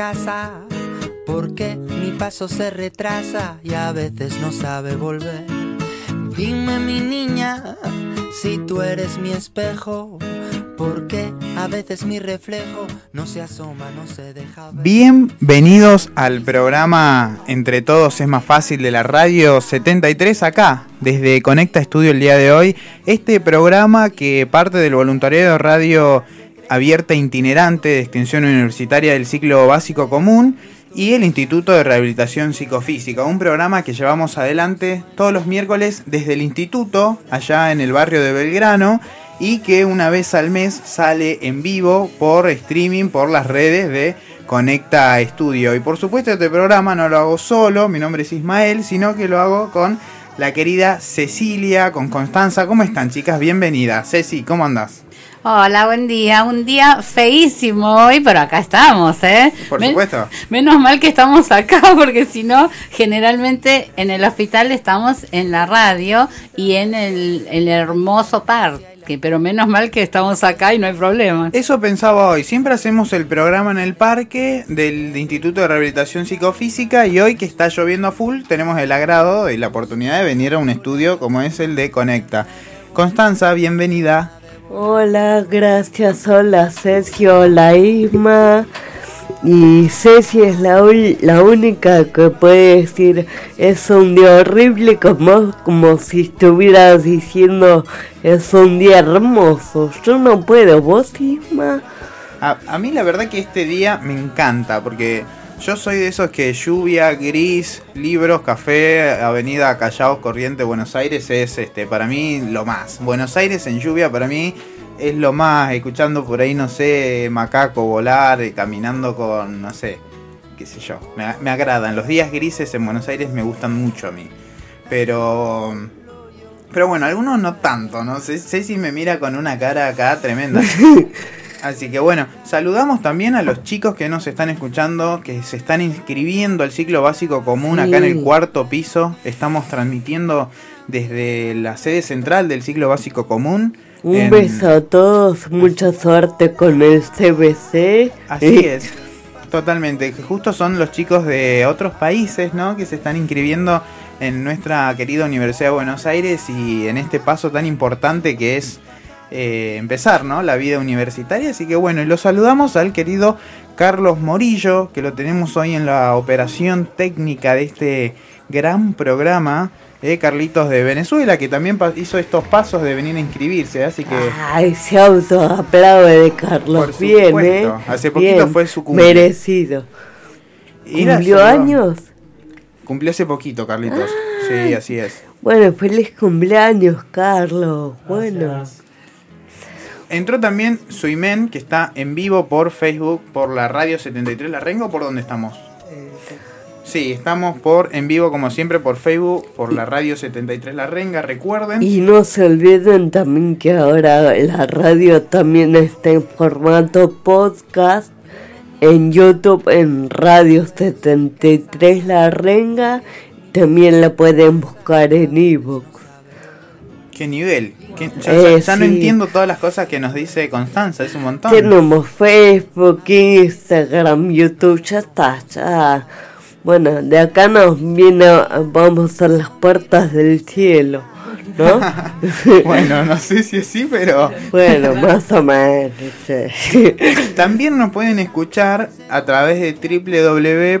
casa, porque mi paso se retrasa y a veces no sabe volver. Dime mi niña, si tú eres mi espejo, porque a veces mi reflejo no se asoma, no se deja ver. Bienvenidos al programa Entre Todos es más fácil de la radio 73 acá, desde Conecta Estudio el día de hoy. Este programa que parte del voluntariado de radio abierta itinerante de extensión universitaria del ciclo básico común y el Instituto de Rehabilitación Psicofísica, un programa que llevamos adelante todos los miércoles desde el instituto, allá en el barrio de Belgrano, y que una vez al mes sale en vivo por streaming por las redes de Conecta Estudio. Y por supuesto este programa no lo hago solo, mi nombre es Ismael, sino que lo hago con la querida Cecilia, con Constanza. ¿Cómo están chicas? Bienvenidas. Ceci, ¿cómo andás? Hola, buen día. Un día feísimo hoy, pero acá estamos, ¿eh? Por supuesto. Menos mal que estamos acá, porque si no, generalmente en el hospital estamos en la radio y en el, el hermoso parque. Pero menos mal que estamos acá y no hay problema. Eso pensaba hoy. Siempre hacemos el programa en el parque del Instituto de Rehabilitación Psicofísica y hoy que está lloviendo a full tenemos el agrado y la oportunidad de venir a un estudio como es el de Conecta. Constanza, bienvenida. Hola, gracias. Hola, Ceci. Hola, Isma. Y Ceci es la, la única que puede decir es un día horrible como, como si estuviera diciendo es un día hermoso. Yo no puedo. ¿Vos, Isma? A, a mí la verdad que este día me encanta porque yo soy de esos que lluvia, gris, libros, café, avenida Callaos, Corriente, Buenos Aires es este para mí lo más. Buenos Aires en lluvia para mí es lo más, escuchando por ahí, no sé, macaco volar, eh, caminando con, no sé, qué sé yo. Me, me agradan. Los días grises en Buenos Aires me gustan mucho a mí. Pero... Pero bueno, algunos no tanto, ¿no? sé si me mira con una cara acá tremenda. Así que bueno, saludamos también a los chicos que nos están escuchando, que se están inscribiendo al ciclo básico común Sí. acá en el cuarto piso. Estamos transmitiendo desde la sede central del ciclo básico común. Un en- beso a todos. Mucha suerte con el CBC. Así es, totalmente. Justo son los chicos de otros países, ¿no? Que se están inscribiendo en nuestra querida Universidad de Buenos Aires y en este paso tan importante que es eh, empezar, ¿no? La vida universitaria. Así que bueno, y los saludamos al querido Carlos Morillo, que lo tenemos hoy en la operación técnica de este gran programa. eh, Carlitos de Venezuela, que también hizo estos pasos de venir a inscribirse, así que... Ay, se auto aplaude de Carlos. Por Bien, supuesto. ¿eh? Hace poquito Bien. fue su cumple. Merecido. ¿Cumplió saludar. años? Cumplió hace poquito, Carlitos. Sí, así es. Bueno, feliz cumpleaños, Carlos. Bueno. Entró también Suimen, que está en vivo por Facebook, por la Radio 73 La Renga, ¿o por dónde estamos? Sí, estamos por en vivo como siempre por Facebook, por la Radio 73 La Renga, recuerden. Y no se olviden también que ahora la radio también está en formato podcast en YouTube en Radio 73 La Renga. También la pueden buscar en iVoox. ¿Qué nivel? ¿Qué- ya, ya- Eh, ya no sí. entiendo todas las cosas que nos dice Constanza, es un montón. Tenemos Facebook, Instagram, YouTube, ya está, ya. Bueno, de acá nos viene, vamos a las puertas del cielo, ¿no? Bueno, no sé si es así, pero bueno, más o menos. sí. también nos pueden escuchar a través de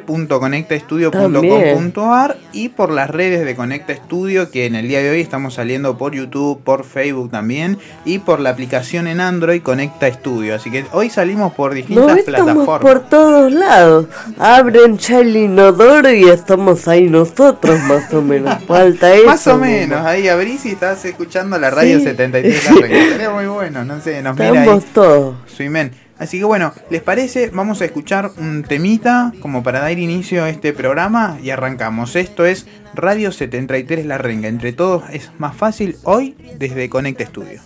www.conectaestudio.com.ar y por las redes de Conecta Estudio que en el día de hoy estamos saliendo por YouTube, por Facebook también y por la aplicación en Android Conecta Estudio. Así que hoy salimos por distintas plataformas. por todos lados. Abren ya el inodoro y estamos ahí nosotros, más o menos. Falta eso. Más o menos, ahí abrís y estás escuchando la radio Sí. 73 La Renga. Estaría muy bueno, no sé, nos mira ahí. Estamos todos. Suimen. Así que bueno, ¿les parece? Vamos a escuchar un temita como para dar inicio a este programa y arrancamos. Esto es Radio 73 La Renga. Entre todos es más fácil hoy desde Conecta Estudio.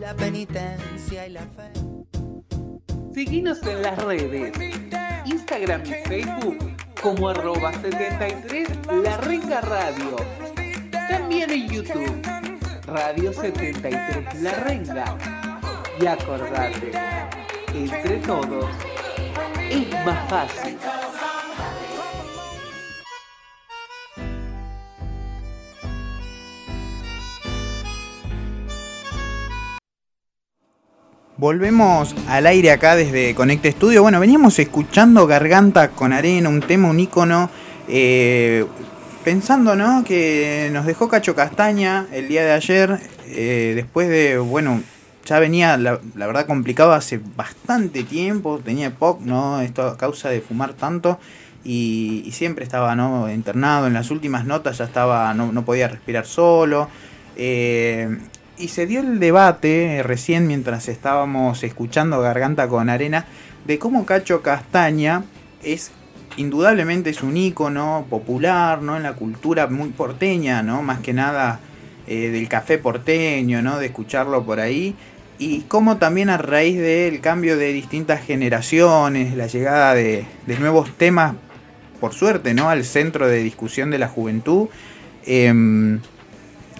La penitencia y la fe. Seguinos en las redes, Instagram y Facebook como arroba 73 La Renga Radio. También en YouTube, Radio 73 La Renga. Y acordate, entre todos es más fácil. Volvemos al aire acá desde Conecte Studio. Bueno, veníamos escuchando Garganta con Arena, un tema, un icono. Eh, pensando, ¿no? Que nos dejó Cacho Castaña el día de ayer. eh, después de, bueno, ya venía, la, verdad, complicado hace bastante tiempo. Tenía EPOC, ¿no? Esto a causa de fumar tanto. Y, siempre estaba, ¿no? Internado. En las últimas notas ya estaba, no, podía respirar solo. Eh, y se dio el debate recién mientras estábamos escuchando Garganta con Arena de cómo Cacho Castaña es indudablemente es un ícono popular, ¿no? En la cultura muy porteña, ¿no? Más que nada eh, del café porteño, ¿no? De escucharlo por ahí. Y cómo también a raíz del cambio de distintas generaciones, la llegada de, de nuevos temas, por suerte, ¿no? Al centro de discusión de la juventud. em,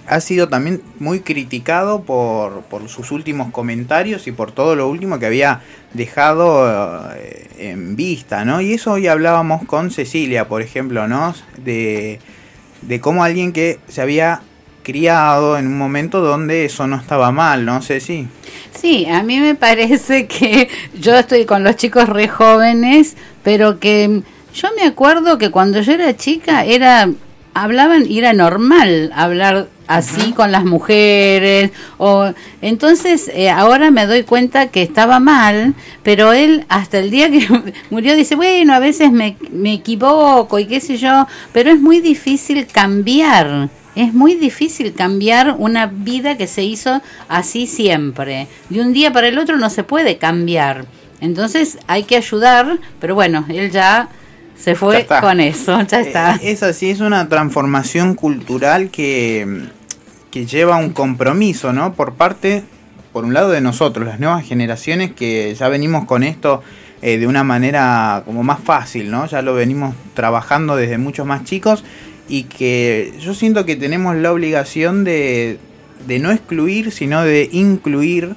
ha sido también muy criticado por, por sus últimos comentarios y por todo lo último que había dejado eh, en vista, ¿no? Y eso hoy hablábamos con Cecilia, por ejemplo, ¿no? De, de cómo alguien que se había criado en un momento donde eso no estaba mal, ¿no? Ceci. Sí, a mí me parece que yo estoy con los chicos re jóvenes, pero que yo me acuerdo que cuando yo era chica era hablaban y era normal hablar así con las mujeres o entonces eh, ahora me doy cuenta que estaba mal pero él hasta el día que murió dice bueno a veces me, me equivoco y qué sé yo pero es muy difícil cambiar es muy difícil cambiar una vida que se hizo así siempre. De un día para el otro no se puede cambiar. Entonces hay que ayudar pero bueno él ya se fue con eso ya está Eh, Es así, es una transformación cultural que, que lleva un compromiso, ¿no? Por parte, por un lado de nosotros, las nuevas generaciones que ya venimos con esto eh, de una manera como más fácil, ¿no? Ya lo venimos trabajando desde muchos más chicos y que yo siento que tenemos la obligación de, de no excluir, sino de incluir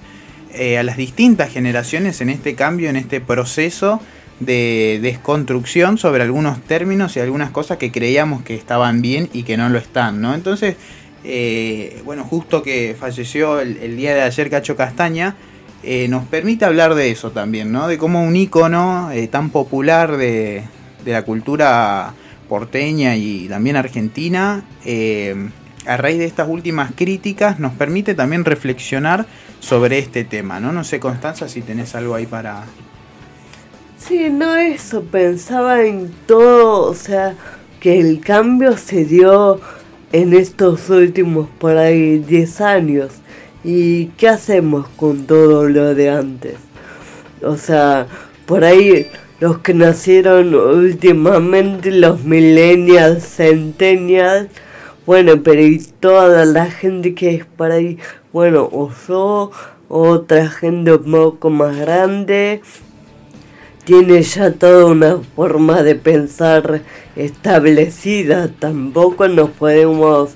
eh, a las distintas generaciones en este cambio, en este proceso de desconstrucción sobre algunos términos y algunas cosas que creíamos que estaban bien y que no lo están, ¿no? Entonces, eh, bueno, justo que falleció el, día de ayer Cacho Castaña, eh, nos permite hablar de eso también, ¿no? De cómo un ícono eh, tan popular de, de la cultura porteña y también argentina, a raíz de estas últimas críticas, nos permite también reflexionar sobre este tema, ¿no? No sé, Constanza, si tenés algo ahí para, Sí, no eso, pensaba en todo, o sea, que el cambio se dio en estos últimos por ahí 10 años. ¿Y qué hacemos con todo lo de antes? O sea, por ahí los que nacieron últimamente, los millennials, centennials, bueno, pero y toda la gente que es por ahí, bueno, o yo, otra gente un poco más grande, tiene ya toda una forma de pensar establecida. Tampoco nos podemos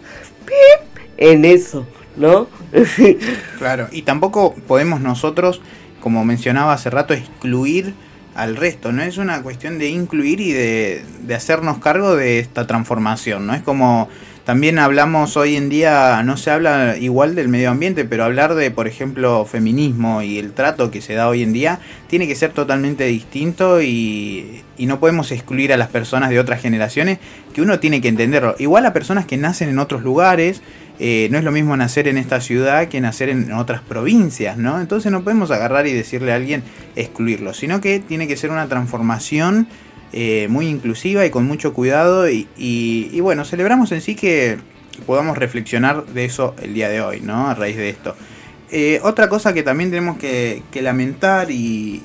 en eso, ¿no? Claro, y tampoco podemos nosotros, como mencionaba hace rato, excluir al resto, no es una cuestión de incluir y de, de hacernos cargo de esta transformación, ¿no? Es como también hablamos hoy en día, no se habla igual del medio ambiente, pero hablar de, por ejemplo, feminismo y el trato que se da hoy en día tiene que ser totalmente distinto y, y no podemos excluir a las personas de otras generaciones, que uno tiene que entenderlo. Igual a personas que nacen en otros lugares, eh, no es lo mismo nacer en esta ciudad que nacer en otras provincias, ¿no? Entonces no podemos agarrar y decirle a alguien excluirlo, sino que tiene que ser una transformación eh, muy inclusiva y con mucho cuidado y, bueno, celebramos en sí que podamos reflexionar de eso el día de hoy, ¿no? A raíz de esto. Eh, otra cosa que también tenemos que, que lamentar y,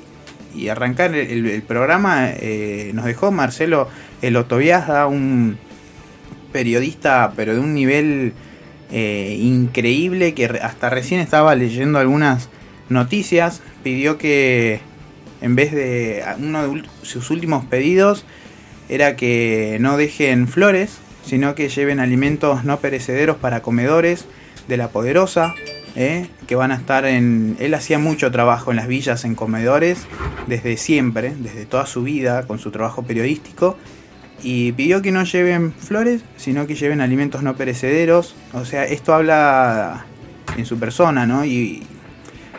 y arrancar el, programa eh, nos dejó Marcelo El Otoviaga, un periodista pero de un nivel increíble que hasta recién estaba leyendo algunas noticias, pidió que en vez de uno de sus últimos pedidos era que no dejen flores, sino que lleven alimentos no perecederos para comedores de la poderosa. ¿eh? que van a estar en... Él hacía mucho trabajo en las villas, en comedores, desde siempre, desde toda su vida, con su trabajo periodístico, y pidió que no lleven flores, sino que lleven alimentos no perecederos. O sea, esto habla en su persona, ¿no? Y,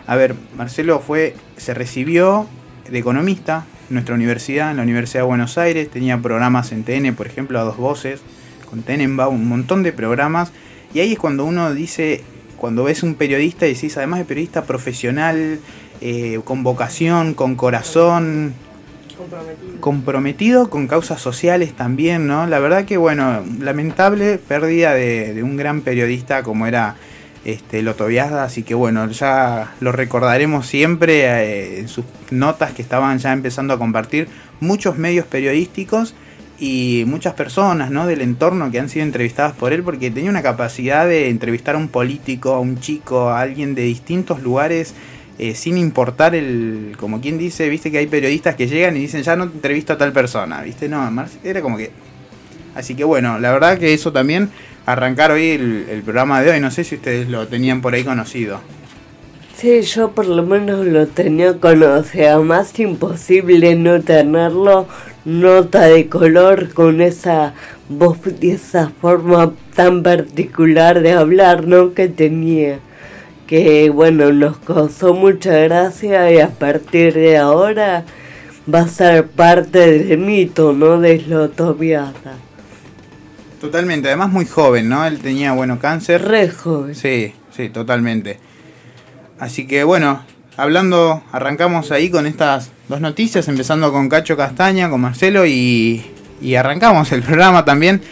a ver, Marcelo fue, se recibió de economista en nuestra universidad, en la Universidad de Buenos Aires, tenía programas en TN, por ejemplo, a dos voces, con Tenenbaum, un montón de programas, y ahí es cuando uno dice, cuando ves un periodista y decís, además de periodista profesional, eh, con vocación, con corazón, comprometido. comprometido. con causas sociales también, ¿no? La verdad que, bueno, lamentable pérdida de, un gran periodista como era este, Loto así que bueno, ya lo recordaremos siempre eh, en sus notas que estaban ya empezando a compartir muchos medios periodísticos y muchas personas ¿no? del entorno que han sido entrevistadas por él porque tenía una capacidad de entrevistar a un político, a un chico, a alguien de distintos lugares eh, sin importar el, como quien dice, viste que hay periodistas que llegan y dicen ya no entrevisto a tal persona, viste, no, era como que... Así que bueno, la verdad que eso también, arrancar hoy el, programa de hoy, no sé si ustedes lo tenían por ahí conocido. Sí, yo por lo menos lo tenía conocido, más imposible no tenerlo, nota de color con esa voz y esa forma tan particular de hablar, ¿no? Que tenía. Que bueno, nos causó mucha gracia y a partir de ahora va a ser parte del mito, ¿no? De Slotoviada. Totalmente, además muy joven, ¿no? Él tenía, bueno, cáncer. Re joven. Sí, sí, totalmente. Así que bueno, hablando, arrancamos ahí con estas dos noticias, empezando con Cacho Castaña, con Marcelo y, arrancamos el programa también.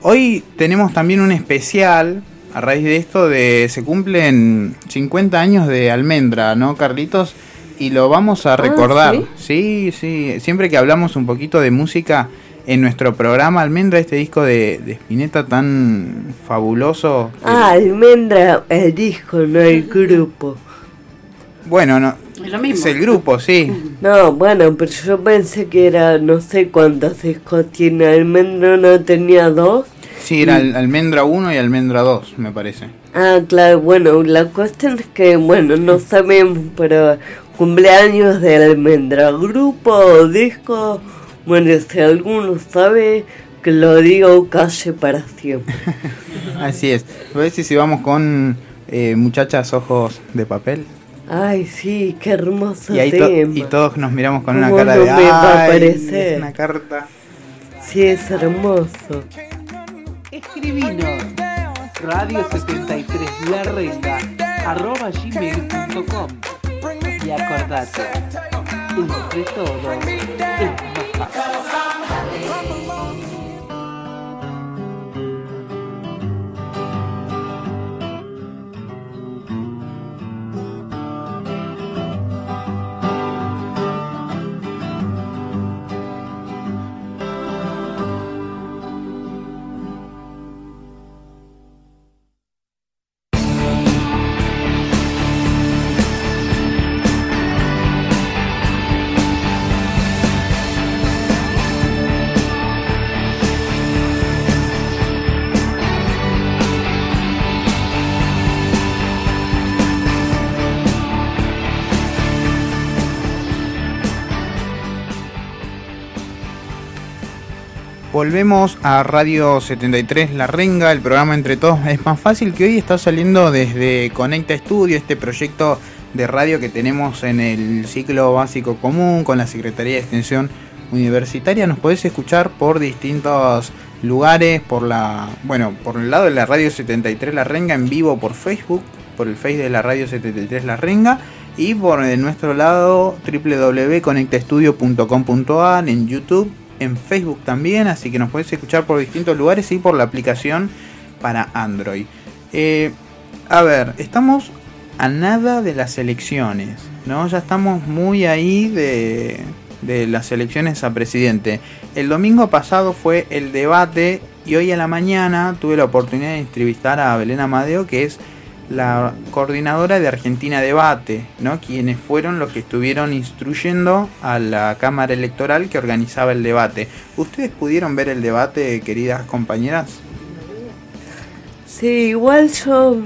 Hoy tenemos también un especial, a raíz de esto, de se cumplen 50 años de Almendra, ¿no, Carlitos? Y lo vamos a ah, recordar. ¿sí? sí, siempre que hablamos un poquito de música en nuestro programa Almendra, este disco de, de Spinetta tan fabuloso. Ah, Almendra, el disco, no el grupo. Bueno, no. Es, el grupo, sí. No, bueno, pero yo pensé que era, no sé cuántos discos tiene Almendra, ¿no tenía dos? Sí, era Almendra 1 y Almendra 2, me parece. Ah, claro, bueno, la cuestión es que, bueno, no sabemos, pero cumpleaños de Almendra, grupo o disco, bueno, si alguno sabe, que lo diga o calle para siempre. Así es. A ver si vamos con eh, muchachas ojos de papel. Ay, sí, qué hermoso y tema. y todos nos miramos con una cara de me va a aparecer? una carta. Sí, es hermoso. Escribinos radio 73 la renga arroba gmail.com y acordate, entre todos es Volvemos a Radio 73 La Renga, el programa Entre Todos es más fácil que hoy está saliendo desde Conecta Estudio, este proyecto de radio que tenemos en el ciclo básico común con la Secretaría de Extensión Universitaria. Nos podés escuchar por distintos lugares, por la, bueno, por el lado de la Radio 73 La Renga en vivo por Facebook, por el Face de la Radio 73 La Renga y por nuestro lado www.conectaestudio.com.ar en YouTube en Facebook también, así que nos puedes escuchar por distintos lugares y por la aplicación para Android. Eh, a ver, estamos a nada de las elecciones, ¿no? Ya estamos muy ahí de, de las elecciones a presidente. El domingo pasado fue el debate y hoy a la mañana tuve la oportunidad de entrevistar a Belén Amadeo, que es la coordinadora de Argentina Debate, ¿no? quienes fueron los que estuvieron instruyendo a la Cámara Electoral que organizaba el debate. ¿Ustedes pudieron ver el debate, queridas compañeras? Sí, igual yo,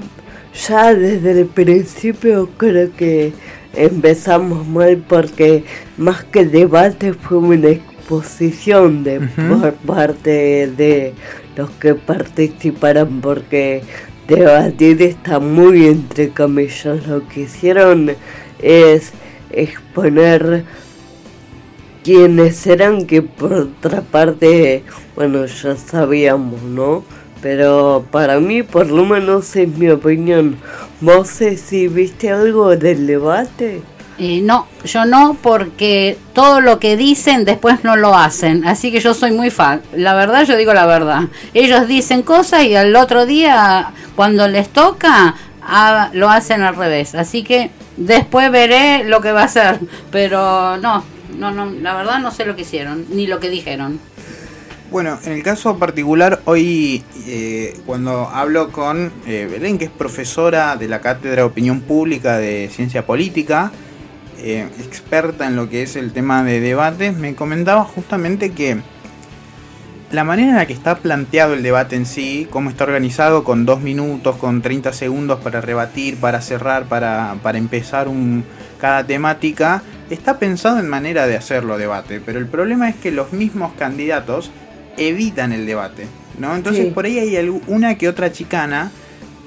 ya desde el principio creo que empezamos mal porque más que debate fue una exposición de por parte de los que participaron porque debatir está muy entre comillas lo que hicieron es exponer quiénes eran que por otra parte bueno ya sabíamos no pero para mí por lo menos es mi opinión vos si viste algo del debate eh, no, yo no, porque todo lo que dicen después no lo hacen. Así que yo soy muy fan. La verdad, yo digo la verdad. Ellos dicen cosas y al otro día, cuando les toca, ah, lo hacen al revés. Así que después veré lo que va a ser. Pero no, no, no, la verdad no sé lo que hicieron, ni lo que dijeron. Bueno, en el caso particular, hoy eh, cuando hablo con eh, Belén, que es profesora de la Cátedra de Opinión Pública de Ciencia Política, eh, experta en lo que es el tema de debates, me comentaba justamente que la manera en la que está planteado el debate en sí, cómo está organizado con dos minutos, con 30 segundos para rebatir, para cerrar, para, para empezar un, cada temática, está pensado en manera de hacerlo debate. Pero el problema es que los mismos candidatos evitan el debate. ¿no? Entonces por ahí hay una que otra chicana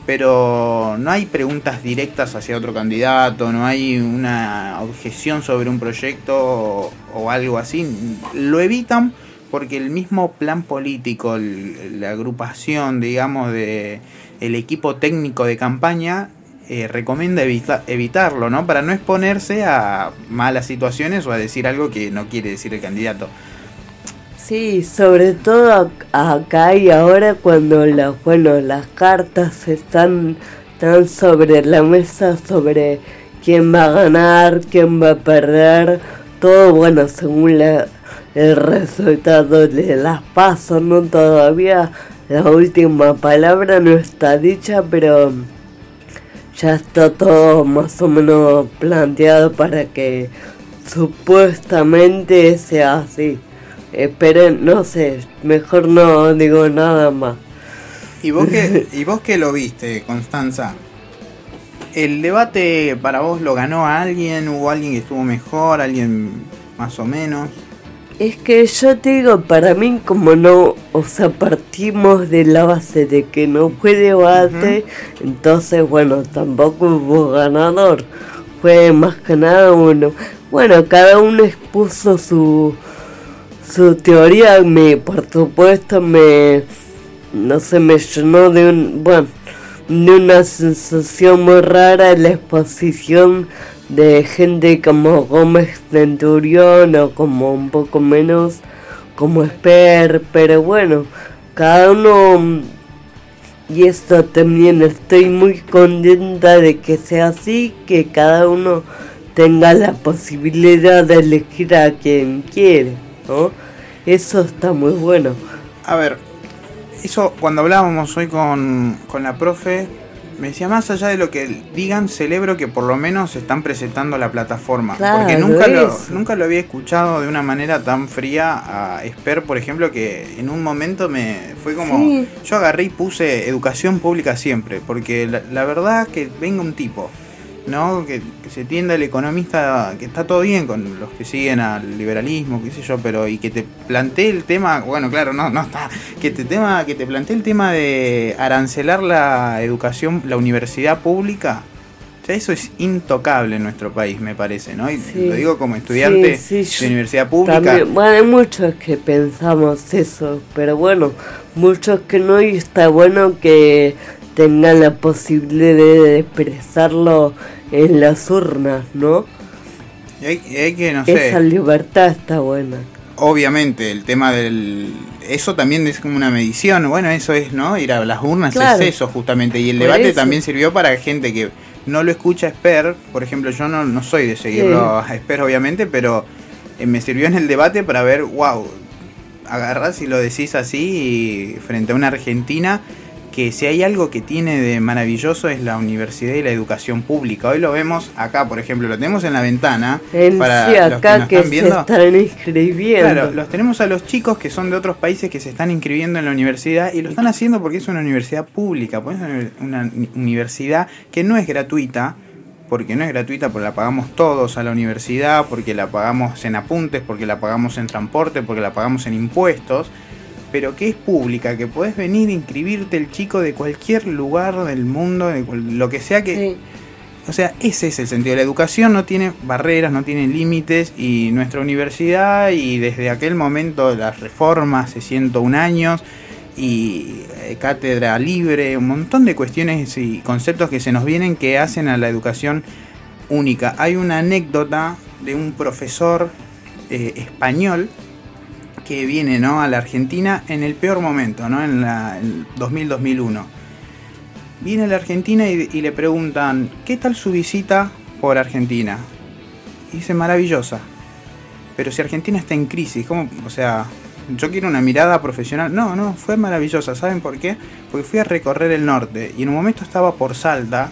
pero no hay preguntas directas hacia otro candidato, no hay una objeción sobre un proyecto o, algo así. Lo evitan porque el mismo plan político, la agrupación, digamos, de el equipo técnico de campaña eh, recomienda evitarlo, ¿no? Para no exponerse a malas situaciones o a decir algo que no quiere decir el candidato. Sí, sobre todo acá y ahora cuando la, bueno, las cartas están, están sobre la mesa sobre quién va a ganar, quién va a perder, todo bueno según el resultado de las pasos, no todavía la última palabra no está dicha, pero ya está todo más o menos planteado para que supuestamente sea así. Esperen, no sé, mejor no digo nada más. ¿Y vos que, y vos que lo viste, Constanza? ¿El debate para vos lo ganó alguien? ¿Hubo alguien que estuvo mejor? ¿Alguien más o menos? Es que yo te digo, para mí como no, o sea, partimos de la base de que no fue debate, entonces bueno, tampoco hubo ganador. Fue más que nada uno. Bueno, cada uno expuso su, su teoría me, por supuesto, me, no sé, me llenó de un, bueno, de una sensación muy rara la exposición de gente como Gómez Centurión o como un poco menos como Esper, pero bueno, cada uno y esto también estoy muy contenta de que sea así, que cada uno tenga la posibilidad de elegir a quien quiere. Eso está muy bueno. A ver, eso cuando hablábamos hoy con, la profe, me decía, más allá de lo que digan, celebro que por lo menos están presentando la plataforma. porque nunca lo, nunca lo había escuchado de una manera tan fría a Esper, por ejemplo, que en un momento me fue como... Yo agarré y puse educación pública siempre, porque la, la verdad que venga un tipo ¿no? Que, se tienda el economista, que está todo bien con los que siguen al liberalismo, qué sé yo, pero y que te plantee el tema, bueno, claro, no, no está, que te tema, que te plantee el tema de arancelar la educación, la universidad pública, o eso es intocable en nuestro país, me parece, ¿no? Y lo digo como estudiante de universidad pública. bueno, hay muchos que pensamos eso, pero bueno, muchos que no, y está bueno que tengan la posibilidad de expresarlo en las urnas, ¿no? Y hay, que, no sé. Esa libertad está buena. Obviamente, el tema del. Eso también es como una medición. Bueno, eso es, ¿no? Ir a las urnas es eso, justamente. Y el debate también sirvió para gente que no lo escucha Esper. Por ejemplo, yo no, no soy de seguirlo a Esper, obviamente, pero eh, me sirvió en el debate para ver, wow, agarras y lo decís así frente a una Argentina que si hay algo que tiene de maravilloso es la universidad y la educación pública. Hoy lo vemos acá, por ejemplo, lo tenemos en la ventana. En para sí, acá que, se están inscribiendo. Claro, los tenemos a los chicos que son de otros países que se están inscribiendo en la universidad y lo están haciendo porque es una universidad pública, pues es una universidad que no es gratuita, porque no es gratuita, porque la pagamos todos a la universidad, porque la pagamos en apuntes, porque la pagamos en transporte, porque la pagamos en impuestos, pero que es pública, que podés venir a inscribirte el chico de cualquier lugar del mundo, de lo que sea que... O sea, ese es el sentido. La educación no tiene barreras, no tiene límites y nuestra universidad y desde aquel momento las reformas, hace 101 años, y eh, cátedra libre, un montón de cuestiones y conceptos que se nos vienen que hacen a la educación única. Hay una anécdota de un profesor eh, español que viene ¿no? a la Argentina en el peor momento, ¿no? en la 2000-2001. Viene a la Argentina y, y, le preguntan, ¿qué tal su visita por Argentina? Y dice, maravillosa. Pero si Argentina está en crisis, ¿cómo? O sea, yo quiero una mirada profesional. No, no, fue maravillosa. ¿Saben por qué? Porque fui a recorrer el norte y en un momento estaba por Salta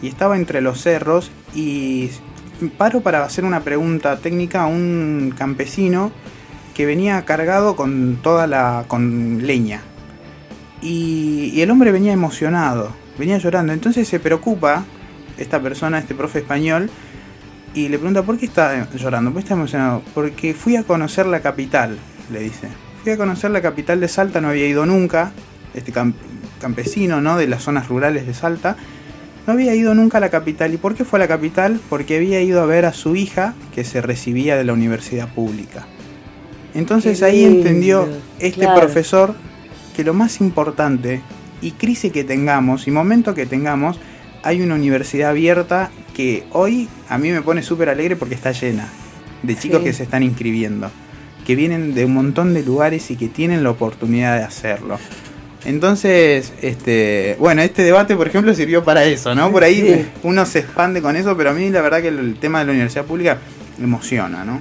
y estaba entre los cerros y paro para hacer una pregunta técnica a un campesino que venía cargado con toda la con leña. Y, el hombre venía emocionado, venía llorando. Entonces se preocupa esta persona, este profe español, y le pregunta por qué está llorando, por qué está emocionado. Porque fui a conocer la capital le dice. Fui a conocer la capital de Salta, no había ido nunca, este campesino ¿no? de las zonas rurales de Salta, no había ido nunca a la capital. ¿Y por qué fue a la capital? Porque había ido a ver a su hija que se recibía de la universidad pública. Entonces ahí entendió este profesor que lo más importante y crisis que tengamos y momento que tengamos, hay una universidad abierta que hoy a mí me pone súper alegre porque está llena de chicos que se están inscribiendo que vienen de un montón de lugares y que tienen la oportunidad de hacerlo. Entonces, este, bueno, este debate, por ejemplo, sirvió para eso, ¿no? Por ahí uno se expande con eso, pero a mí la verdad que el tema de la universidad pública emociona, ¿no?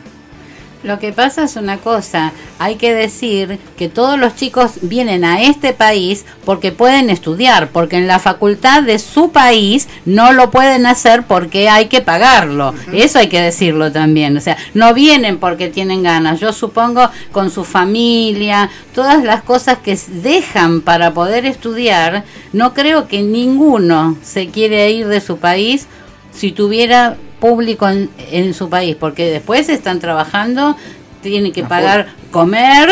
Lo que pasa es una cosa, hay que decir que todos los chicos vienen a este país porque pueden estudiar, porque en la facultad de su país no lo pueden hacer porque hay que pagarlo. Eso hay que decirlo también. O sea, no vienen porque tienen ganas. Yo supongo con su familia, todas las cosas que dejan para poder estudiar, no creo que ninguno se quiere ir de su país si tuviera público en, su país, porque después están trabajando, tienen que pagar comer,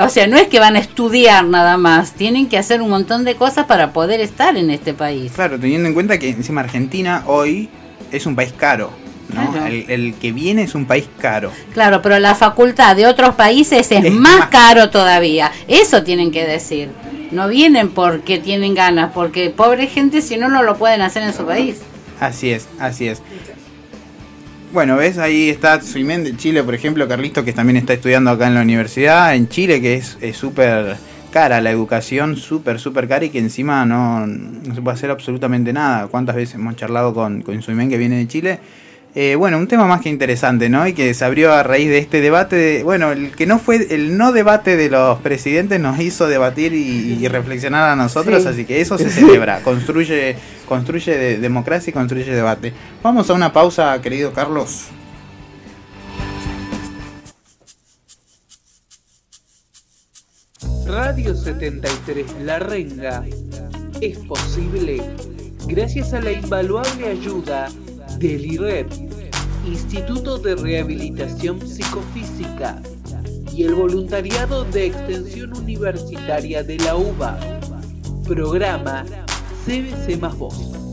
o sea, no es que van a estudiar nada más, tienen que hacer un montón de cosas para poder estar en este país. Claro, teniendo en cuenta que encima Argentina hoy es un país caro. ¿no? El, que viene es un país caro. Claro, pero la facultad de otros países es, más, caro todavía. Eso tienen que decir. No vienen porque tienen ganas, porque pobre gente si no, no lo pueden hacer en su país. Así es, así es. Bueno, ves, ahí está Suimen de Chile, por ejemplo, Carlisto, que también está estudiando acá en la universidad, en Chile, que es súper cara la educación, súper, súper cara y que encima no, se puede hacer absolutamente nada. ¿Cuántas veces hemos charlado con, con Suimen que viene de Chile? Eh, bueno, un tema más que interesante, ¿no? Y que se abrió a raíz de este debate. bueno, el que no fue, el no debate de los presidentes nos hizo debatir y, reflexionar a nosotros, así que eso se celebra. Construye, construye democracia y construye debate. Vamos a una pausa, querido Carlos. Radio 73 La Renga es posible gracias a la invaluable ayuda del IREP Instituto de Rehabilitación Psicofísica y el voluntariado de extensión universitaria de la UBA. Programa CBC más Voz.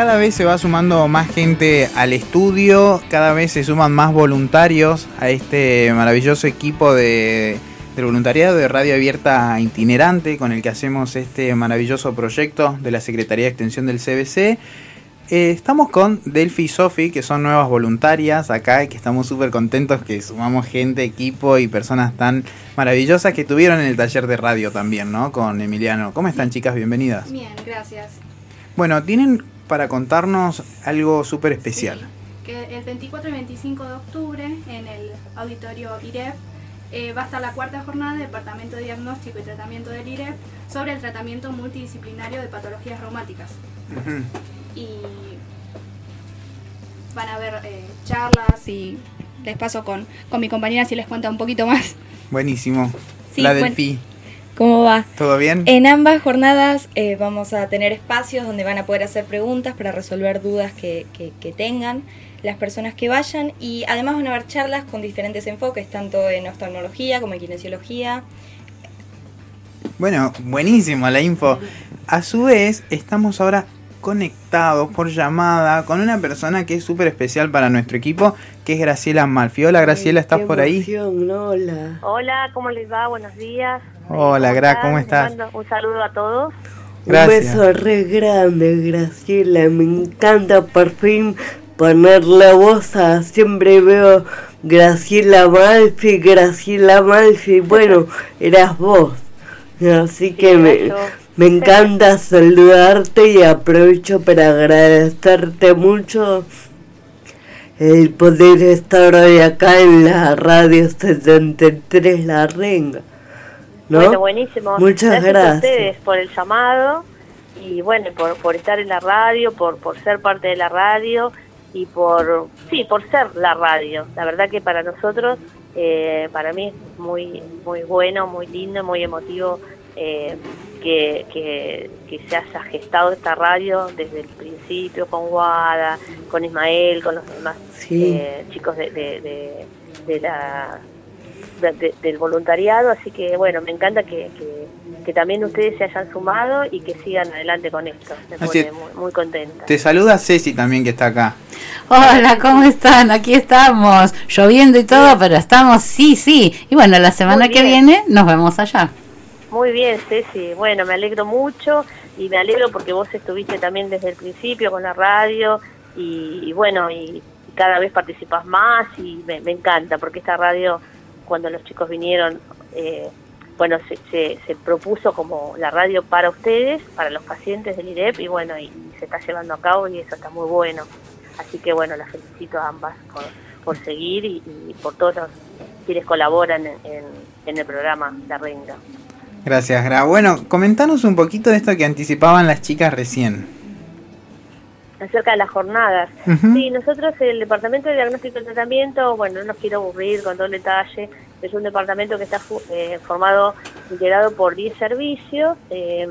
Cada vez se va sumando más gente al estudio, cada vez se suman más voluntarios a este maravilloso equipo de, del voluntariado de Radio Abierta Itinerante, con el que hacemos este maravilloso proyecto de la Secretaría de Extensión del CBC. Eh, estamos con Delphi y Sofi, que son nuevas voluntarias acá y que estamos súper contentos que sumamos gente, equipo y personas tan maravillosas que tuvieron en el taller de radio también, ¿no? Con Emiliano. ¿Cómo están, chicas? Bienvenidas. Bien, gracias. Bueno, tienen para contarnos algo súper especial. que el 24 y 25 de octubre en el auditorio IREP eh, va a estar la cuarta jornada del Departamento de Diagnóstico y Tratamiento del IREP sobre el tratamiento multidisciplinario de patologías reumáticas. Y van a haber eh, charlas y les paso con, con mi compañera si les cuenta un poquito más. Buenísimo. Sí, la bueno. ¿Cómo va? ¿todo bien? En ambas jornadas eh, vamos a tener espacios donde van a poder hacer preguntas para resolver dudas que, que- que tengan las personas que vayan y además van a haber charlas con diferentes enfoques, tanto en oftalmología como en kinesiología. Bueno, buenísimo la info. A su vez, estamos ahora conectados por llamada con una persona que es súper especial para nuestro equipo, que es Graciela Malfi. Hola Graciela, ¿estás Qué por ahí? emoción, Hola. Hola, ¿cómo les va? Buenos días. Hola, Gra, ¿cómo estás? Un saludo a todos. Gracias. Un beso re grande, Graciela. Me encanta por fin poner la voz a... Siempre veo Graciela Malfi, Graciela Malfi. Bueno, eras vos. Así que Sí, me, me encanta saludarte y aprovecho para agradecerte mucho el poder estar hoy acá en la radio 73 La Renga. ¿No? Bueno, buenísimo. Muchas a gracias. ustedes por el llamado y bueno, por, por estar en la radio, por, por ser parte de la radio y por, sí, por ser la radio. La verdad que para nosotros, eh, para mí es muy, muy bueno, muy lindo, muy emotivo eh, que, que, que se haya gestado esta radio desde el principio con Guada, con Ismael, con los demás Sí. eh, chicos de, de, de- de la de- de- del voluntariado, así que bueno, me encanta que, que, que también ustedes se hayan sumado y que sigan adelante con esto. Me Así pone es. muy, muy contenta. Te saluda Ceci también que está acá. Hola, ¿cómo están? Aquí estamos, lloviendo y todo, pero estamos, sí, sí. Y bueno, la semana que viene nos vemos allá. Muy bien, Ceci. Bueno, me alegro mucho y me alegro porque vos estuviste también desde el principio con la radio y, y bueno, y, y cada vez participas más y me, me encanta porque esta radio, cuando los chicos vinieron, eh, bueno, se, se, se propuso como la radio para ustedes, para los pacientes del IREP y bueno, y, se está llevando a cabo y eso está muy bueno. Así que bueno, las felicito a ambas por, por seguir y, y por todos los quienes colaboran en, en, en el programa La Renga. Gracias, Gra. Bueno, comentanos un poquito de esto que anticipaban las chicas recién. Acerca de las jornadas. Ujú. Sí, nosotros el Departamento de Diagnóstico y Tratamiento, bueno, no nos quiero aburrir con todo el detalle, es un departamento que está eh, formado, integrado por 10 servicios eh,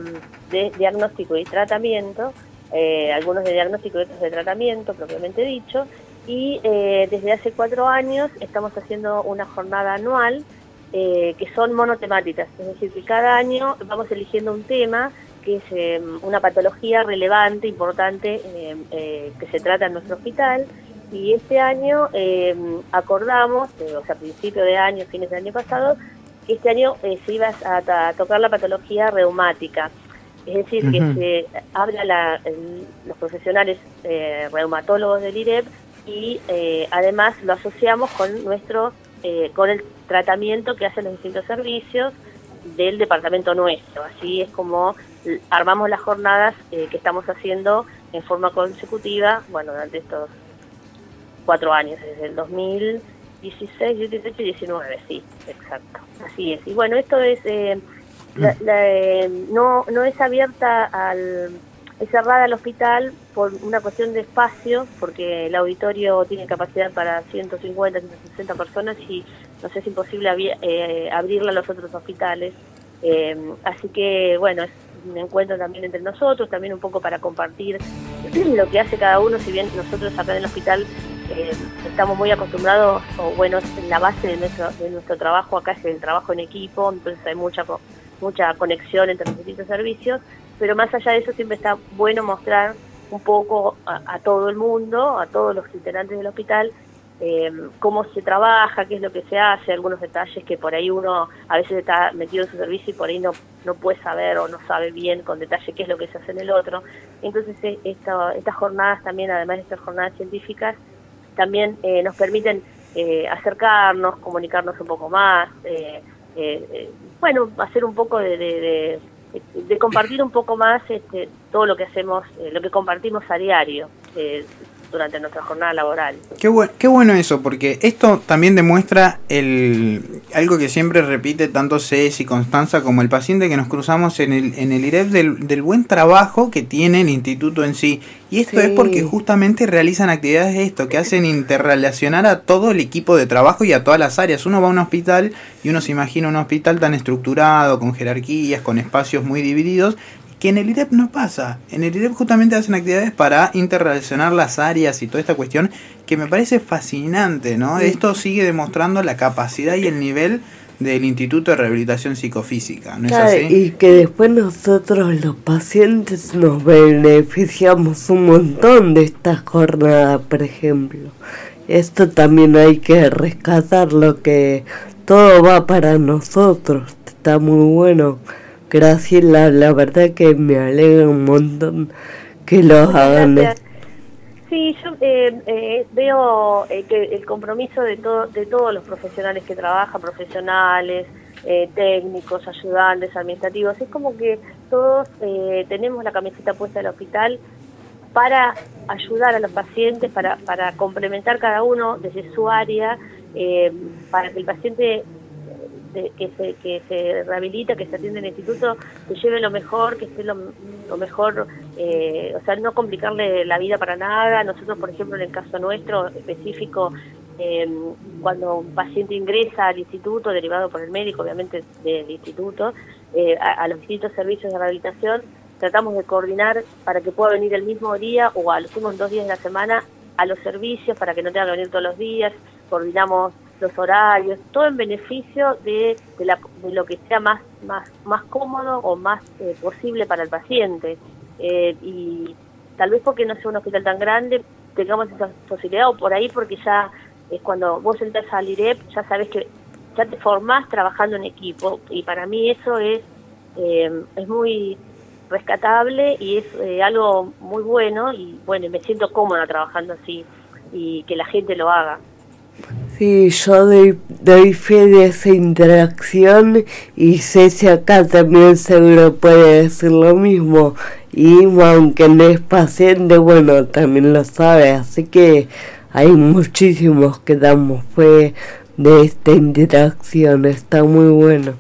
de diagnóstico y tratamiento, eh, algunos de diagnóstico y otros de tratamiento, propiamente dicho, y eh, desde hace cuatro años estamos haciendo una jornada anual eh, que son monotemáticas, es decir, que cada año vamos eligiendo un tema que es eh, una patología relevante, importante, eh, eh, que se trata en nuestro hospital. Y este año eh, acordamos, eh, o sea, a principio de año, fines del año pasado, que este año eh, se iba a, a tocar la patología reumática. Es decir, que se habla la, los profesionales eh, reumatólogos del IREP y eh, además lo asociamos con nuestro eh, con el tratamiento que hacen los distintos servicios del departamento nuestro. Así es como armamos las jornadas eh, que estamos haciendo en forma consecutiva, bueno, durante estos cuatro años, desde el 2016, 18 y 19, sí, exacto. Así es. Y bueno, esto es, eh, la- la, eh, no, no es abierta al, es cerrada al hospital por una cuestión de espacio, porque el auditorio tiene capacidad para 150, 160 personas y nos es imposible eh, abrirla a los otros hospitales. Eh, así que, bueno, es un encuentro también entre nosotros, también un poco para compartir lo que hace cada uno, si bien nosotros acá en el hospital eh, estamos muy acostumbrados, o bueno, la base de nuestro, de nuestro trabajo acá es el trabajo en equipo, entonces hay mucha, mucha conexión entre los distintos servicios, pero más allá de eso siempre está bueno mostrar un poco a, a todo el mundo, a todos los integrantes del hospital, eh, cómo se trabaja, qué es lo que se hace, algunos detalles que por ahí uno a veces está metido en su servicio y por ahí no, no puede saber o no sabe bien con detalle qué es lo que se hace en el otro. Entonces eh, estas jornadas también, además de estas jornadas científicas, también eh, nos permiten acercarnos, comunicarnos un poco más, bueno, hacer un poco de, de compartir un poco más este, todo lo que hacemos, lo que compartimos a diario durante nuestra jornada laboral. Qué, bueno, qué bueno eso, porque esto también demuestra el algo que siempre repite tanto Cés y Constanza como el paciente que nos cruzamos en el, en el IREP del, del buen trabajo que tiene el instituto en sí. Y esto es porque justamente realizan actividades de esto, que hacen interrelacionar a todo el equipo de trabajo y a todas las áreas. Uno va a un hospital y uno se imagina un hospital tan estructurado, con jerarquías, con espacios muy divididos, que en el IREP no pasa. En el IREP justamente hacen actividades para interrelacionar las áreas y toda esta cuestión que me parece fascinante, ¿no? Esto sigue demostrando la capacidad y el nivel del Instituto de Rehabilitación Psicofísica, ¿no es así? Y que después nosotros los pacientes nos beneficiamos un montón de esta jornada, por ejemplo. Esto también hay que rescatar lo que todo va para nosotros, está muy bueno. Graciela, la verdad que me alegra un montón que lo hagan. Sí, yo eh, eh, veo eh, que el compromiso de, todo, de todos los profesionales que trabajan, profesionales, técnicos, ayudantes, administrativos, es como que todos tenemos la camiseta puesta del hospital para ayudar a los pacientes, para, para complementar cada uno desde su área, para que el paciente que, se, que se rehabilita, que se atiende en el instituto, que lleve lo mejor, que esté lo, mejor, eh, o sea, no complicarle la vida para nada. Nosotros, por ejemplo, en el caso nuestro específico, em, cuando un paciente ingresa al instituto, derivado por el médico, obviamente, del instituto, eh, a, los distintos servicios de rehabilitación, tratamos de coordinar para que pueda venir el mismo día o a los dos días de la semana a los servicios para que no tenga que venir todos los días, coordinamos los horarios, todo en beneficio de, de, lo que sea más, más, más cómodo o más eh, posible para el paciente. Eh, y tal vez porque no sea un hospital tan grande, tengamos esa posibilidad, o por ahí porque ya es cuando vos entras al IREP, ya sabes que ya te formás trabajando en equipo, y para mí eso es, eh, es muy rescatable y es algo muy bueno, y bueno, me siento cómoda trabajando así, y que la gente lo haga. Sí, yo doy, doy, fe de esa interacción y sé si acá también seguro puede decir lo mismo. Y aunque no es paciente, bueno, también lo sabe. Así que hay muchísimos que damos fe de esta interacción. Está muy bueno.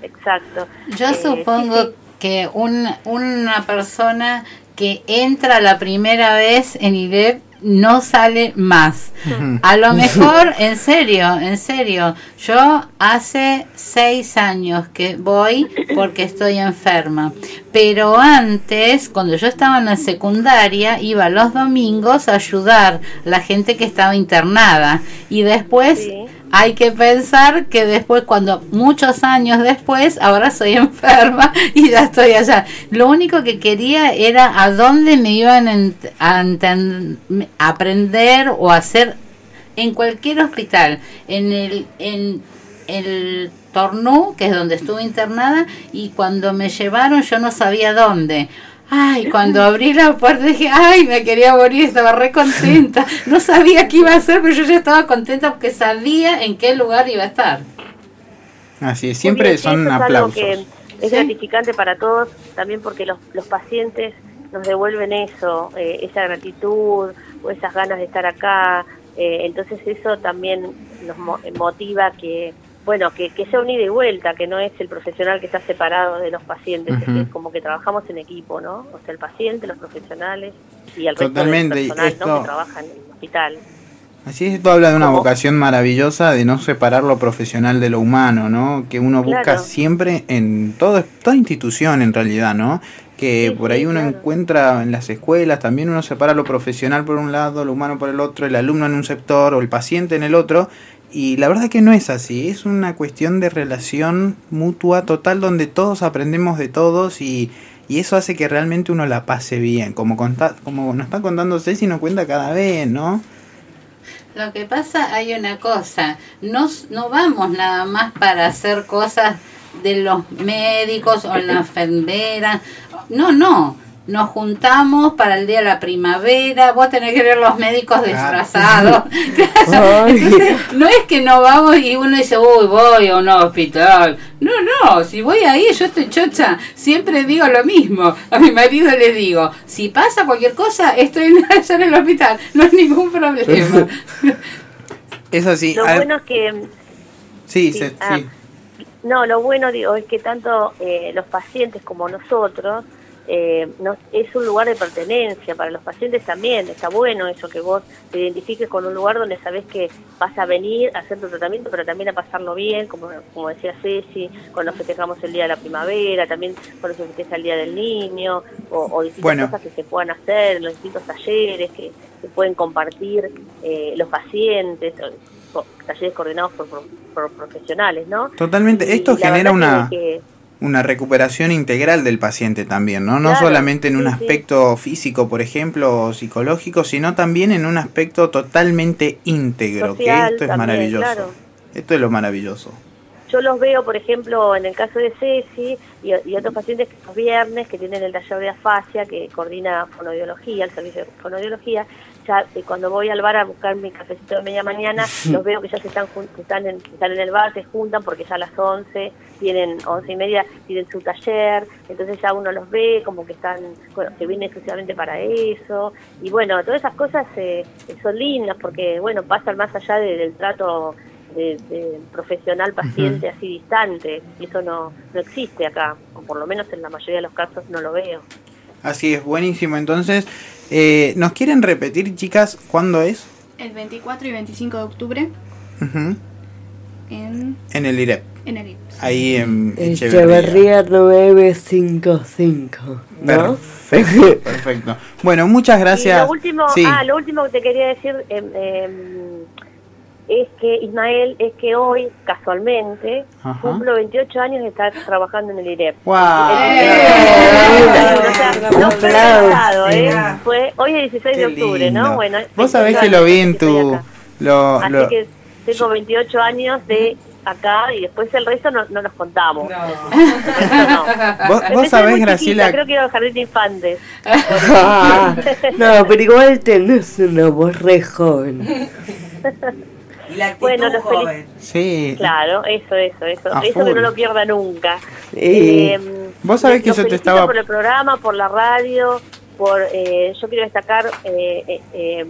Exacto. Yo eh, supongo que un, una persona que entra la primera vez en IDEP no sale más. A lo mejor, en serio, en serio, yo hace seis años que voy porque estoy enferma, pero antes, cuando yo estaba en la secundaria, iba los domingos a ayudar a la gente que estaba internada. Y después hay que pensar que después, cuando muchos años después, ahora soy enferma y ya estoy allá. Lo único que quería era a dónde me iban a, aprender o hacer en cualquier hospital, en el, en el Tornú, que es donde estuve internada, y cuando me llevaron yo no sabía dónde. Ay, cuando abrí la puerta dije, ay, me quería morir, estaba re contenta. No sabía qué iba a hacer, pero yo ya estaba contenta porque sabía en qué lugar iba a estar. Así es, siempre son aplausos. Es, es gratificante para todos, también porque los, los pacientes nos devuelven eso, eh, esa gratitud o esas ganas de estar acá. Eh, entonces eso también nos motiva que bueno, que, que sea un ida y vuelta, que no es el profesional que está separado de los pacientes, es como que trabajamos en equipo, ¿no? O sea, el paciente, los profesionales y el Totalmente. resto del personal que trabaja en el hospital. Así es, esto habla de una vocación maravillosa de no separar lo profesional de lo humano, ¿no? Que uno busca siempre en todo, toda institución en realidad, ¿no? Que por ahí uno encuentra en las escuelas, también uno separa lo profesional por un lado, lo humano por el otro, el alumno en un sector o el paciente en el otro, y la verdad que no es así, es una cuestión de relación mutua total donde todos aprendemos de todos y, y eso hace que realmente uno la pase bien, como, como nos está contando Ceci, nos cuenta cada vez, ¿no? Lo que pasa, hay una cosa, no, no vamos nada más para hacer cosas de los médicos o la enfermera, no, no, nos juntamos para el día de la primavera, vos tenés que ver los médicos disfrazados. no es que no vamos y uno dice, uy, voy a un hospital. No, no, si voy ahí, yo estoy chocha, siempre digo lo mismo. A mi marido le digo, si pasa cualquier cosa, estoy allá en el hospital, no hay ningún problema. Es así. Lo bueno es que... Sí, sí. Ah, no, lo bueno digo es que tanto eh, los pacientes como nosotros eh, no, es un lugar de pertenencia para los pacientes también. Está bueno eso que vos te identifiques con un lugar donde sabes que vas a venir a hacer tu tratamiento, pero también a pasarlo bien, como, como decía Ceci, cuando festejamos el día de la primavera, también cuando se festeja el día del niño, o, distintas cosas que se puedan hacer, los distintos talleres que se pueden compartir eh, los pacientes talleres coordinados por, profesionales, ¿no? Totalmente. Esto genera una una recuperación integral del paciente también, ¿no? No solamente en un aspecto físico, por ejemplo, o psicológico, sino también en un aspecto totalmente íntegro, que esto es maravilloso. Esto es lo maravilloso. Yo los veo, por ejemplo, en el caso de Ceci y, otros pacientes que los viernes que tienen el taller de afasia que coordina fonoaudiología, el servicio de fonoaudiología, ya eh, cuando voy al bar a buscar mi cafecito de media mañana, los veo que ya se están, están, en, están en el bar, se juntan porque ya a las 11 tienen, 11 y media tienen su taller, entonces ya uno los ve como que están, bueno, que vienen exclusivamente para eso, y bueno, todas esas cosas eh, son lindas porque, bueno, pasan más allá del trato de, profesional paciente así distante y eso no, no existe acá o por lo menos en la mayoría de los casos no lo veo. Así es buenísimo. Entonces eh, nos quieren repetir chicas cuándo es el 24 y 25 de octubre. En, en el IREP en el IREP ahí en Echeverría. 955 ¿no? perfecto perfecto. Bueno muchas gracias. Lo último ah lo último que te quería decir eh, es que Ismael, es que hoy, casualmente, cumplo 28 años de estar trabajando en el IREP. ¡Wow! ¿eh? Fue hoy es 16 de octubre, ¿no? Bueno, Vos sabés que lo vi en tu... Lo, Así que tengo 28 años de acá y después el resto no, no nos contamos. No. ¿Vos, vos sabés, Graciela. creo que iba a jardín de infantes. no, pero igual tenés una voz re joven. Y la bueno, joven. Sí. Claro, eso, eso, eso. eso que no lo pierda nunca. Eh, Vos sabés que yo te estaba... por el programa, por la radio, por... Eh, yo quiero destacar eh, eh,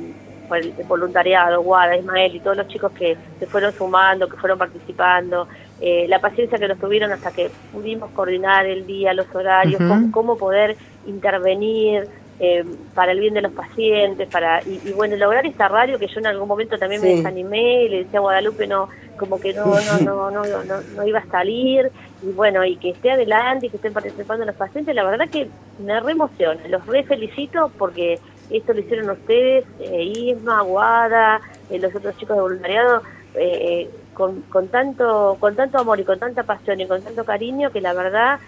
por el, voluntariado, Guada, Ismael y todos los chicos que se fueron sumando, que fueron participando, la paciencia que nos tuvieron hasta que pudimos coordinar el día, los horarios, cómo, poder intervenir, eh, para el bien de los pacientes, para y, bueno, lograr esta radio que yo en algún momento también me desanimé y le decía a Guadalupe no, como que no, no, no, no, no, iba a salir y bueno, y que esté adelante y que estén participando los pacientes, la verdad que me re emociona, los re felicito porque esto lo hicieron ustedes, eh, Isma, Guada, eh, los otros chicos de voluntariado, eh, con, con, tanto, con tanto amor y con tanta pasión y con tanto cariño que la verdad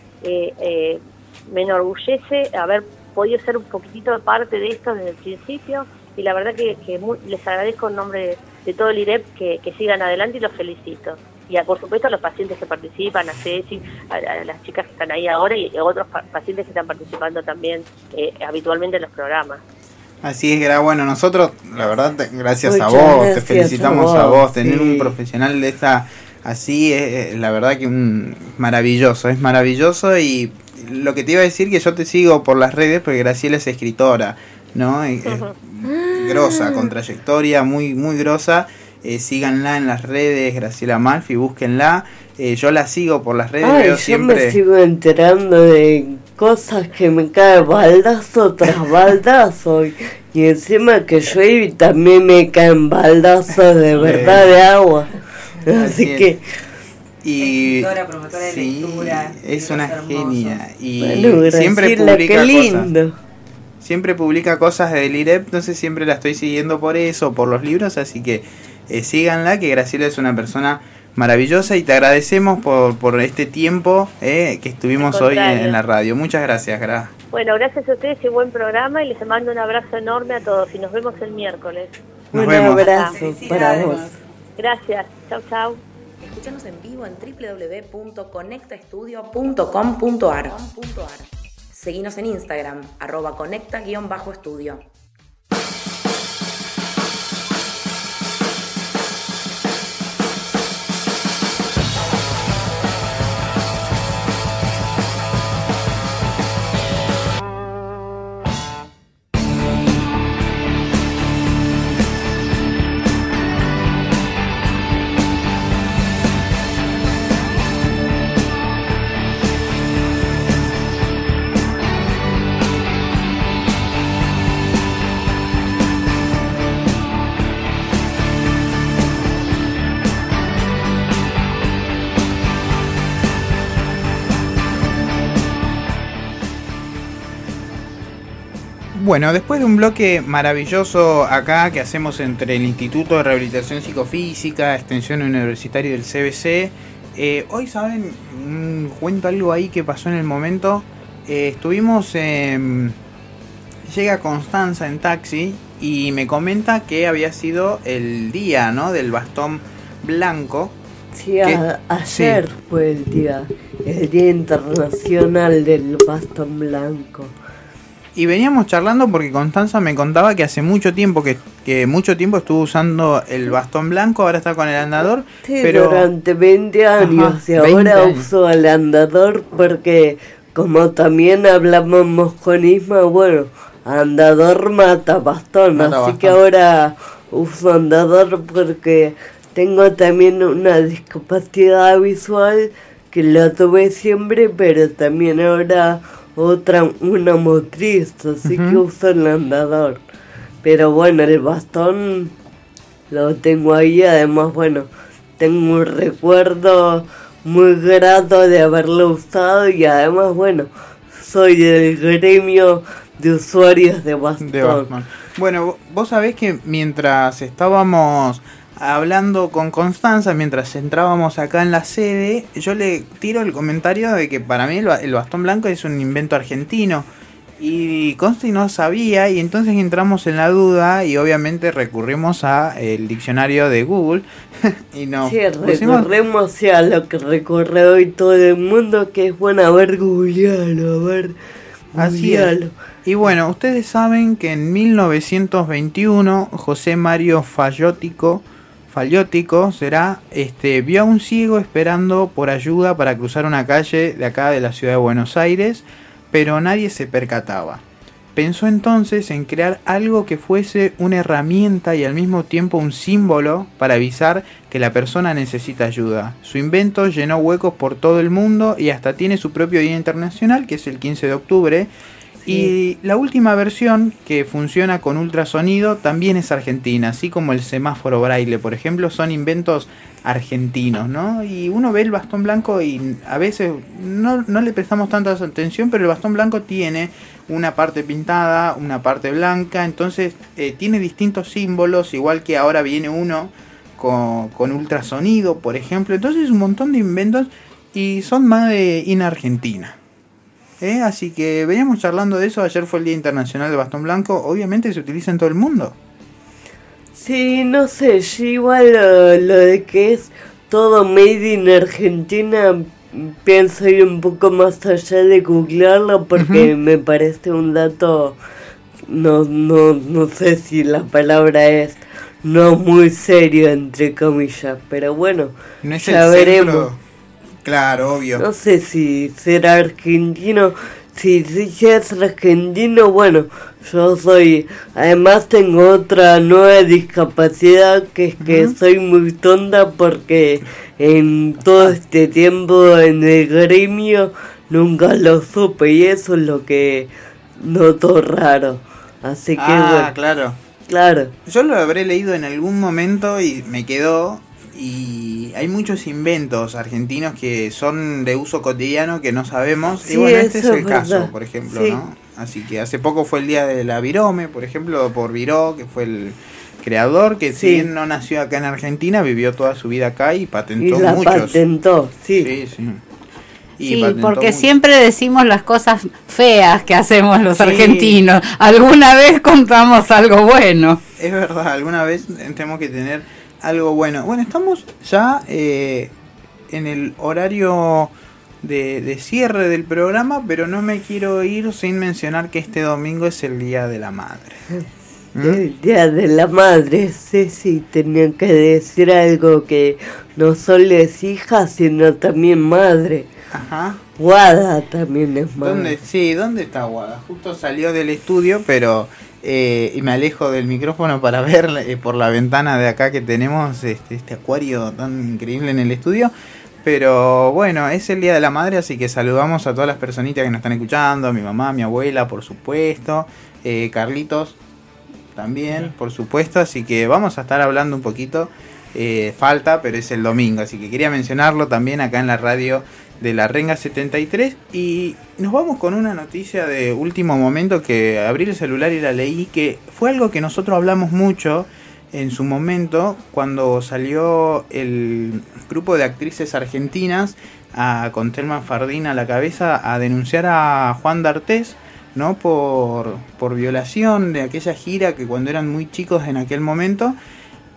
me enorgullece haber podido ser un poquitito parte de esto desde el principio y la verdad que, les agradezco en nombre de, todo el IREP que, sigan adelante y los felicito. Y por supuesto a los pacientes que participan, a Ceci, a, las chicas que están ahí ahora y a otros pacientes que están participando también eh, habitualmente en los programas. Así es, bueno, nosotros, la verdad, gracias a vos, te felicitamos a vos, tener un profesional de esta así es, la verdad que un maravilloso, es maravilloso y lo que te iba a decir que yo te sigo por las redes porque Graciela es escritora, ¿no? Es, grosa, con trayectoria muy, muy grosa. Eh, síganla en las redes, Graciela Malfi, búsquenla. Eh, yo la sigo por las redes, Ay, yo siempre... me sigo enterando de cosas que me caen baldazo tras baldazo. Y encima que llueve también me caen baldazos de verdad de agua. Así que y promotora de lectura, es una genia y siempre publica cosas siempre publica cosas del IREP entonces siempre la estoy siguiendo por eso por los libros así que eh, síganla que Graciela es una persona maravillosa y te agradecemos por, por este tiempo eh, que estuvimos hoy en, la radio muchas gracias Gra Bueno, gracias a ustedes y buen programa y les mando un abrazo enorme a todos y nos vemos el miércoles. Nos un vemos. abrazo para vos. Gracias. Chau, chau. Escuchanos en vivo en www.conectaestudio.com.ar. Seguinos en Instagram, arroba conecta-estudio. Bueno, después de un bloque maravilloso acá que hacemos entre el Instituto de Rehabilitación Psicofísica, Extensión Universitaria del CBC, eh, hoy saben, mm, cuento algo ahí que pasó en el momento. Eh, estuvimos, en llega Constanza en taxi y me comenta que había sido el día, ¿no? Del bastón blanco. Sí, a- ayer fue el día, el Día Internacional del Bastón Blanco. Y veníamos charlando porque Constanza me contaba que hace mucho tiempo que, que mucho tiempo estuvo usando el bastón blanco, ahora está con el andador, Sí, pero durante 20 años Ajá, y ahora 20 años. uso el andador porque como también hablábamos con Isma, bueno, andador mata bastón, Mata así que ahora uso andador porque tengo también una discapacidad visual que la tuve siempre, pero también ahora otra, una motriz, así que uso el andador. Pero bueno, el bastón lo tengo ahí, además, bueno, tengo un recuerdo muy grato de haberlo usado y además, bueno, soy del gremio de usuarios de bastón. de. Bueno, vo- vos sabés que mientras estábamos hablando con Constanza, mientras entrábamos acá en la sede, yo le tiro el comentario de que para mí el, ba- el bastón blanco es un invento argentino. Y Consti no sabía y entonces entramos en la duda y obviamente recurrimos a el diccionario de Google y nos Sí, pusimos- recorremos a lo que recorre hoy todo el mundo, que es bueno, a ver, googlealo, a ver, Así es. Y bueno, ustedes saben que en 1921 José Mario Fallótico, Fallótico será, este, vio a un ciego esperando por ayuda para cruzar una calle de acá de la ciudad de Buenos Aires, pero nadie se percataba. Pensó entonces en crear algo que fuese una herramienta y al mismo tiempo un símbolo para avisar que la persona necesita ayuda. Su invento llenó huecos por todo el mundo y hasta tiene su propio día internacional, que es el 15 de octubre. Y la última versión, que funciona con ultrasonido, también es argentina, así como el semáforo braille, por ejemplo, son inventos argentinos, ¿no? Y uno ve el bastón blanco y a veces no, no le prestamos tanta atención, pero el bastón blanco tiene una parte pintada, una parte blanca, entonces eh, tiene distintos símbolos, igual que ahora viene uno con, con ultrasonido, por ejemplo, entonces un montón de inventos y son más de in Argentina. ¿Eh? Así que veníamos charlando de eso, ayer fue el Día Internacional del Bastón Blanco, obviamente se utiliza en todo el mundo. Sí, no sé, yo igual lo, lo de que es todo made in Argentina, pienso ir un poco más allá de googlearlo porque me parece un dato, no, no, no sé si la palabra es no muy serio, entre comillas, pero bueno, No es ya el veremos. centro- Claro, obvio. No sé si será argentino. Si, si ya es argentino, bueno, yo soy. Además, tengo otra nueva discapacidad que es que Ujú. soy muy tonta porque en todo este tiempo en el gremio nunca lo supe y eso es lo que noto raro. Así que, ah, bueno, claro. claro. Yo lo habré leído en algún momento y me quedó. Y hay muchos inventos argentinos que son de uso cotidiano que no sabemos. y bueno, este es el caso, por ejemplo, Sí. ¿no? Así que hace poco fue el día de la Virome, por ejemplo, por Viró, que fue el creador, que si Sí. bien no nació acá en Argentina, vivió toda su vida acá y Y patentó la muchos. patentó, sí. Sí, sí. sí, porque siempre decimos las cosas feas que hacemos los argentinos. Alguna vez contamos algo bueno. Es verdad, alguna vez tenemos que tener algo bueno. Bueno, estamos ya eh, en el horario de, cierre del programa, pero no me quiero ir sin mencionar que este domingo es el Día de la Madre. ¿Mm? El Día de la Madre, sí, sí, tenía que decir algo que no solo es hija, sino también madre. Ajá. Guada también es madre. ¿Dónde? Sí, ¿dónde está Guada? Justo salió del estudio, pero eh, y me alejo del micrófono para ver eh, por la ventana de acá que tenemos este, este acuario tan increíble en el estudio. Pero bueno, es el Día de la Madre, así que saludamos a todas las personitas que nos están escuchando, a mi mamá, a mi abuela, por supuesto, eh, Carlitos también, por supuesto, así que vamos a estar hablando un poquito, falta, pero es el domingo, así que quería mencionarlo también acá en la radio de la Renga 73 y nos vamos con una noticia de último momento que abrí el celular y la leí que fue algo que nosotros hablamos mucho en su momento cuando salió el grupo de actrices argentinas a, con Telma Fardín a la cabeza a denunciar a Juan D'Artés ¿no? por, por violación de aquella gira que cuando eran muy chicos en aquel momento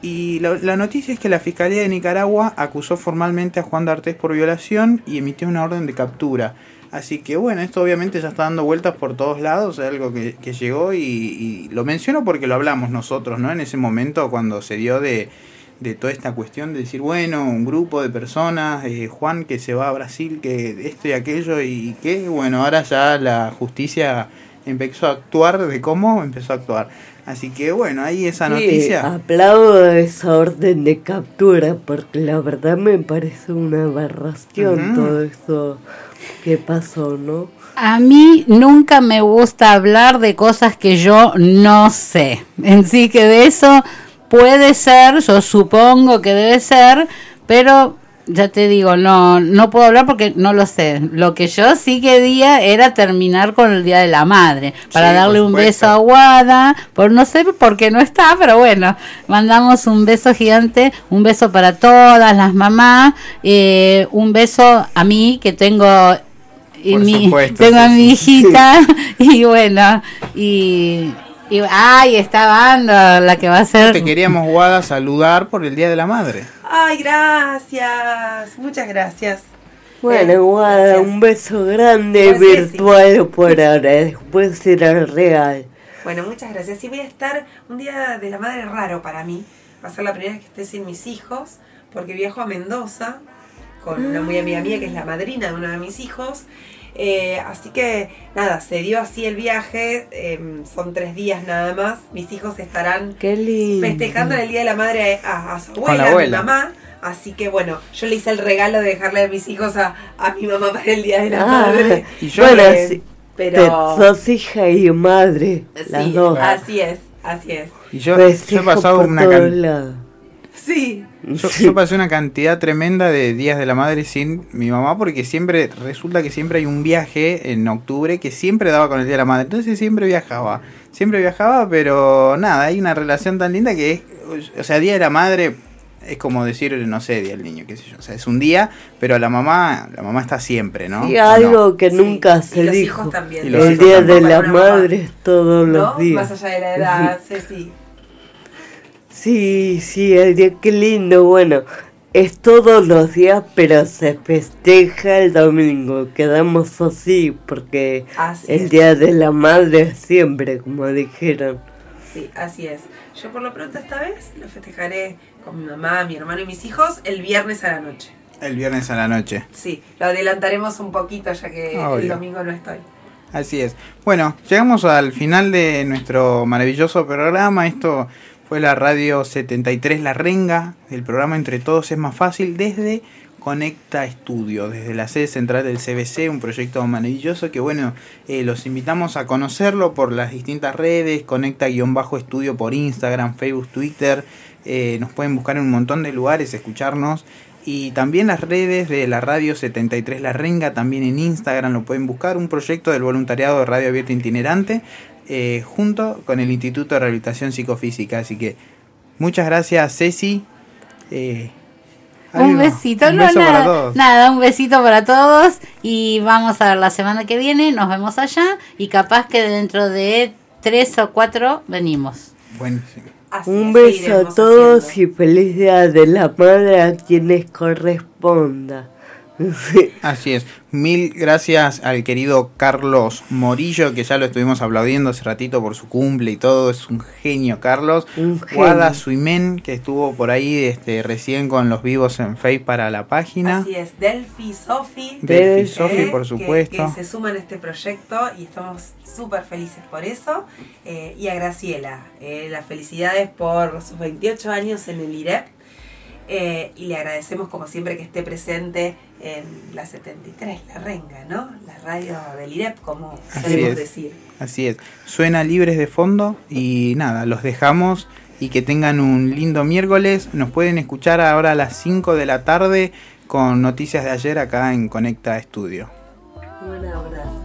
y la, noticia es que la Fiscalía de Nicaragua acusó formalmente a Juan D'Artés por violación y emitió una orden de captura. Así que bueno, esto obviamente ya está dando vueltas por todos lados, es algo que, llegó y, lo menciono porque lo hablamos nosotros, ¿no? En ese momento cuando se dio de, toda esta cuestión de decir, bueno, un grupo de personas, eh, Juan que se va a Brasil, que esto y aquello y que, bueno, ahora ya la justicia empezó a actuar de cómo empezó a actuar. Así que bueno, ahí esa noticia. Aplaudo esa orden de captura porque la verdad me parece una aberración todo esto que pasó, ¿no? A mí nunca me gusta hablar de cosas que yo no sé. En sí que de eso puede ser, yo supongo que debe ser, pero ya te digo, no, no puedo hablar porque no lo sé. Lo que yo sí quería era terminar con el Día de la Madre, para darle un beso a Guada, por no sé por qué no está, pero bueno, mandamos un beso gigante, un beso para todas las mamás, eh, un beso a mí que tengo y mi, tengo a mi hijita y bueno, y y, ay, está dando la que va a ser. Te queríamos, Guada, saludar por el Día de la Madre. Ay, gracias. Muchas gracias. Bueno, eh, Guada, un beso grande virtual por ahora. Después será real. Bueno, muchas gracias. Sí, voy a estar un Día de la Madre raro para mí. Va a ser la primera vez que esté sin mis hijos, porque viajo a Mendoza con una muy amiga mía que es la madrina de uno de mis hijos. Eh, así que nada, se dio así el viaje, em, son tres días nada más, mis hijos estarán festejando el Día de la Madre a, su abuela, a mi mamá. Así que bueno, yo le hice el regalo de dejarle a mis hijos a, mi mamá para el Día de la ah, Madre. Y yo pero sos hija y madre, las dos. Así es, así es. Y yo, he pasado una Sí. Yo, pasé una cantidad tremenda de días de la madre sin mi mamá porque siempre, resulta que siempre hay un viaje en octubre que siempre daba con el día de la madre. Entonces siempre viajaba. Siempre viajaba, pero nada, hay una relación tan linda que es, o sea, día de la madre es como decir, no sé, día del niño, qué sé yo. O sea, es un día, pero la mamá, la mamá está siempre, ¿no? Y algo que nunca se dijo. El día de la madre es todos los días. Más allá de la edad, sí, sí. Sí, sí, el día qué lindo. Bueno, es todos los días, pero se festeja el domingo. Quedamos así porque el día de la madre siempre, como dijeron. Sí, así es. Yo por lo pronto esta vez lo festejaré con mi mamá, mi hermano y mis hijos el viernes a la noche. El viernes a la noche. Sí, lo adelantaremos un poquito ya que el domingo no estoy. Así es. Bueno, llegamos al final de nuestro maravilloso programa. Esto fue la radio 73 La Renga, el programa Entre Todos es más fácil desde Conecta Estudio, desde la sede central del CBC, un proyecto maravilloso que bueno, eh, los invitamos a conocerlo por las distintas redes, Conecta-Estudio por Instagram, Facebook, Twitter, eh, nos pueden buscar en un montón de lugares, escucharnos y también las redes de la radio 73 La Renga, también en Instagram lo pueden buscar, un proyecto del voluntariado de Radio Abierta Itinerante eh, junto con el Instituto de Rehabilitación Psicofísica. Así que muchas gracias Ceci. Eh, un besito, un no, beso nada, para todos. nada, un besito para todos y vamos a ver la semana que viene, nos vemos allá y capaz que dentro de tres o cuatro venimos. Buenísimo. Así Un es, beso a todos haciendo. y feliz día de la madre a quienes corresponda. Así es. Mil gracias al querido Carlos Morillo, que ya lo estuvimos aplaudiendo hace ratito por su cumple y todo. Es un genio, Carlos. Un Guada genio. Suimen, que estuvo por ahí este, recién con los vivos en Face para la página. Así es, Delphi, Sofi. Delphi, Eh, Sofi, por que- supuesto. Que, se suman a este proyecto y estamos súper felices por eso. Eh, y a Graciela, eh, las felicidades por sus 28 años en el IREP. Eh, y le agradecemos como siempre que esté presente en la 73, la renga, ¿no? La radio del IREP, como solemos decir. Así es. Suena libres de fondo y nada, los dejamos y que tengan un lindo miércoles. Nos pueden escuchar ahora a las 5 de la tarde con noticias de ayer acá en Conecta Estudio. Un abrazo.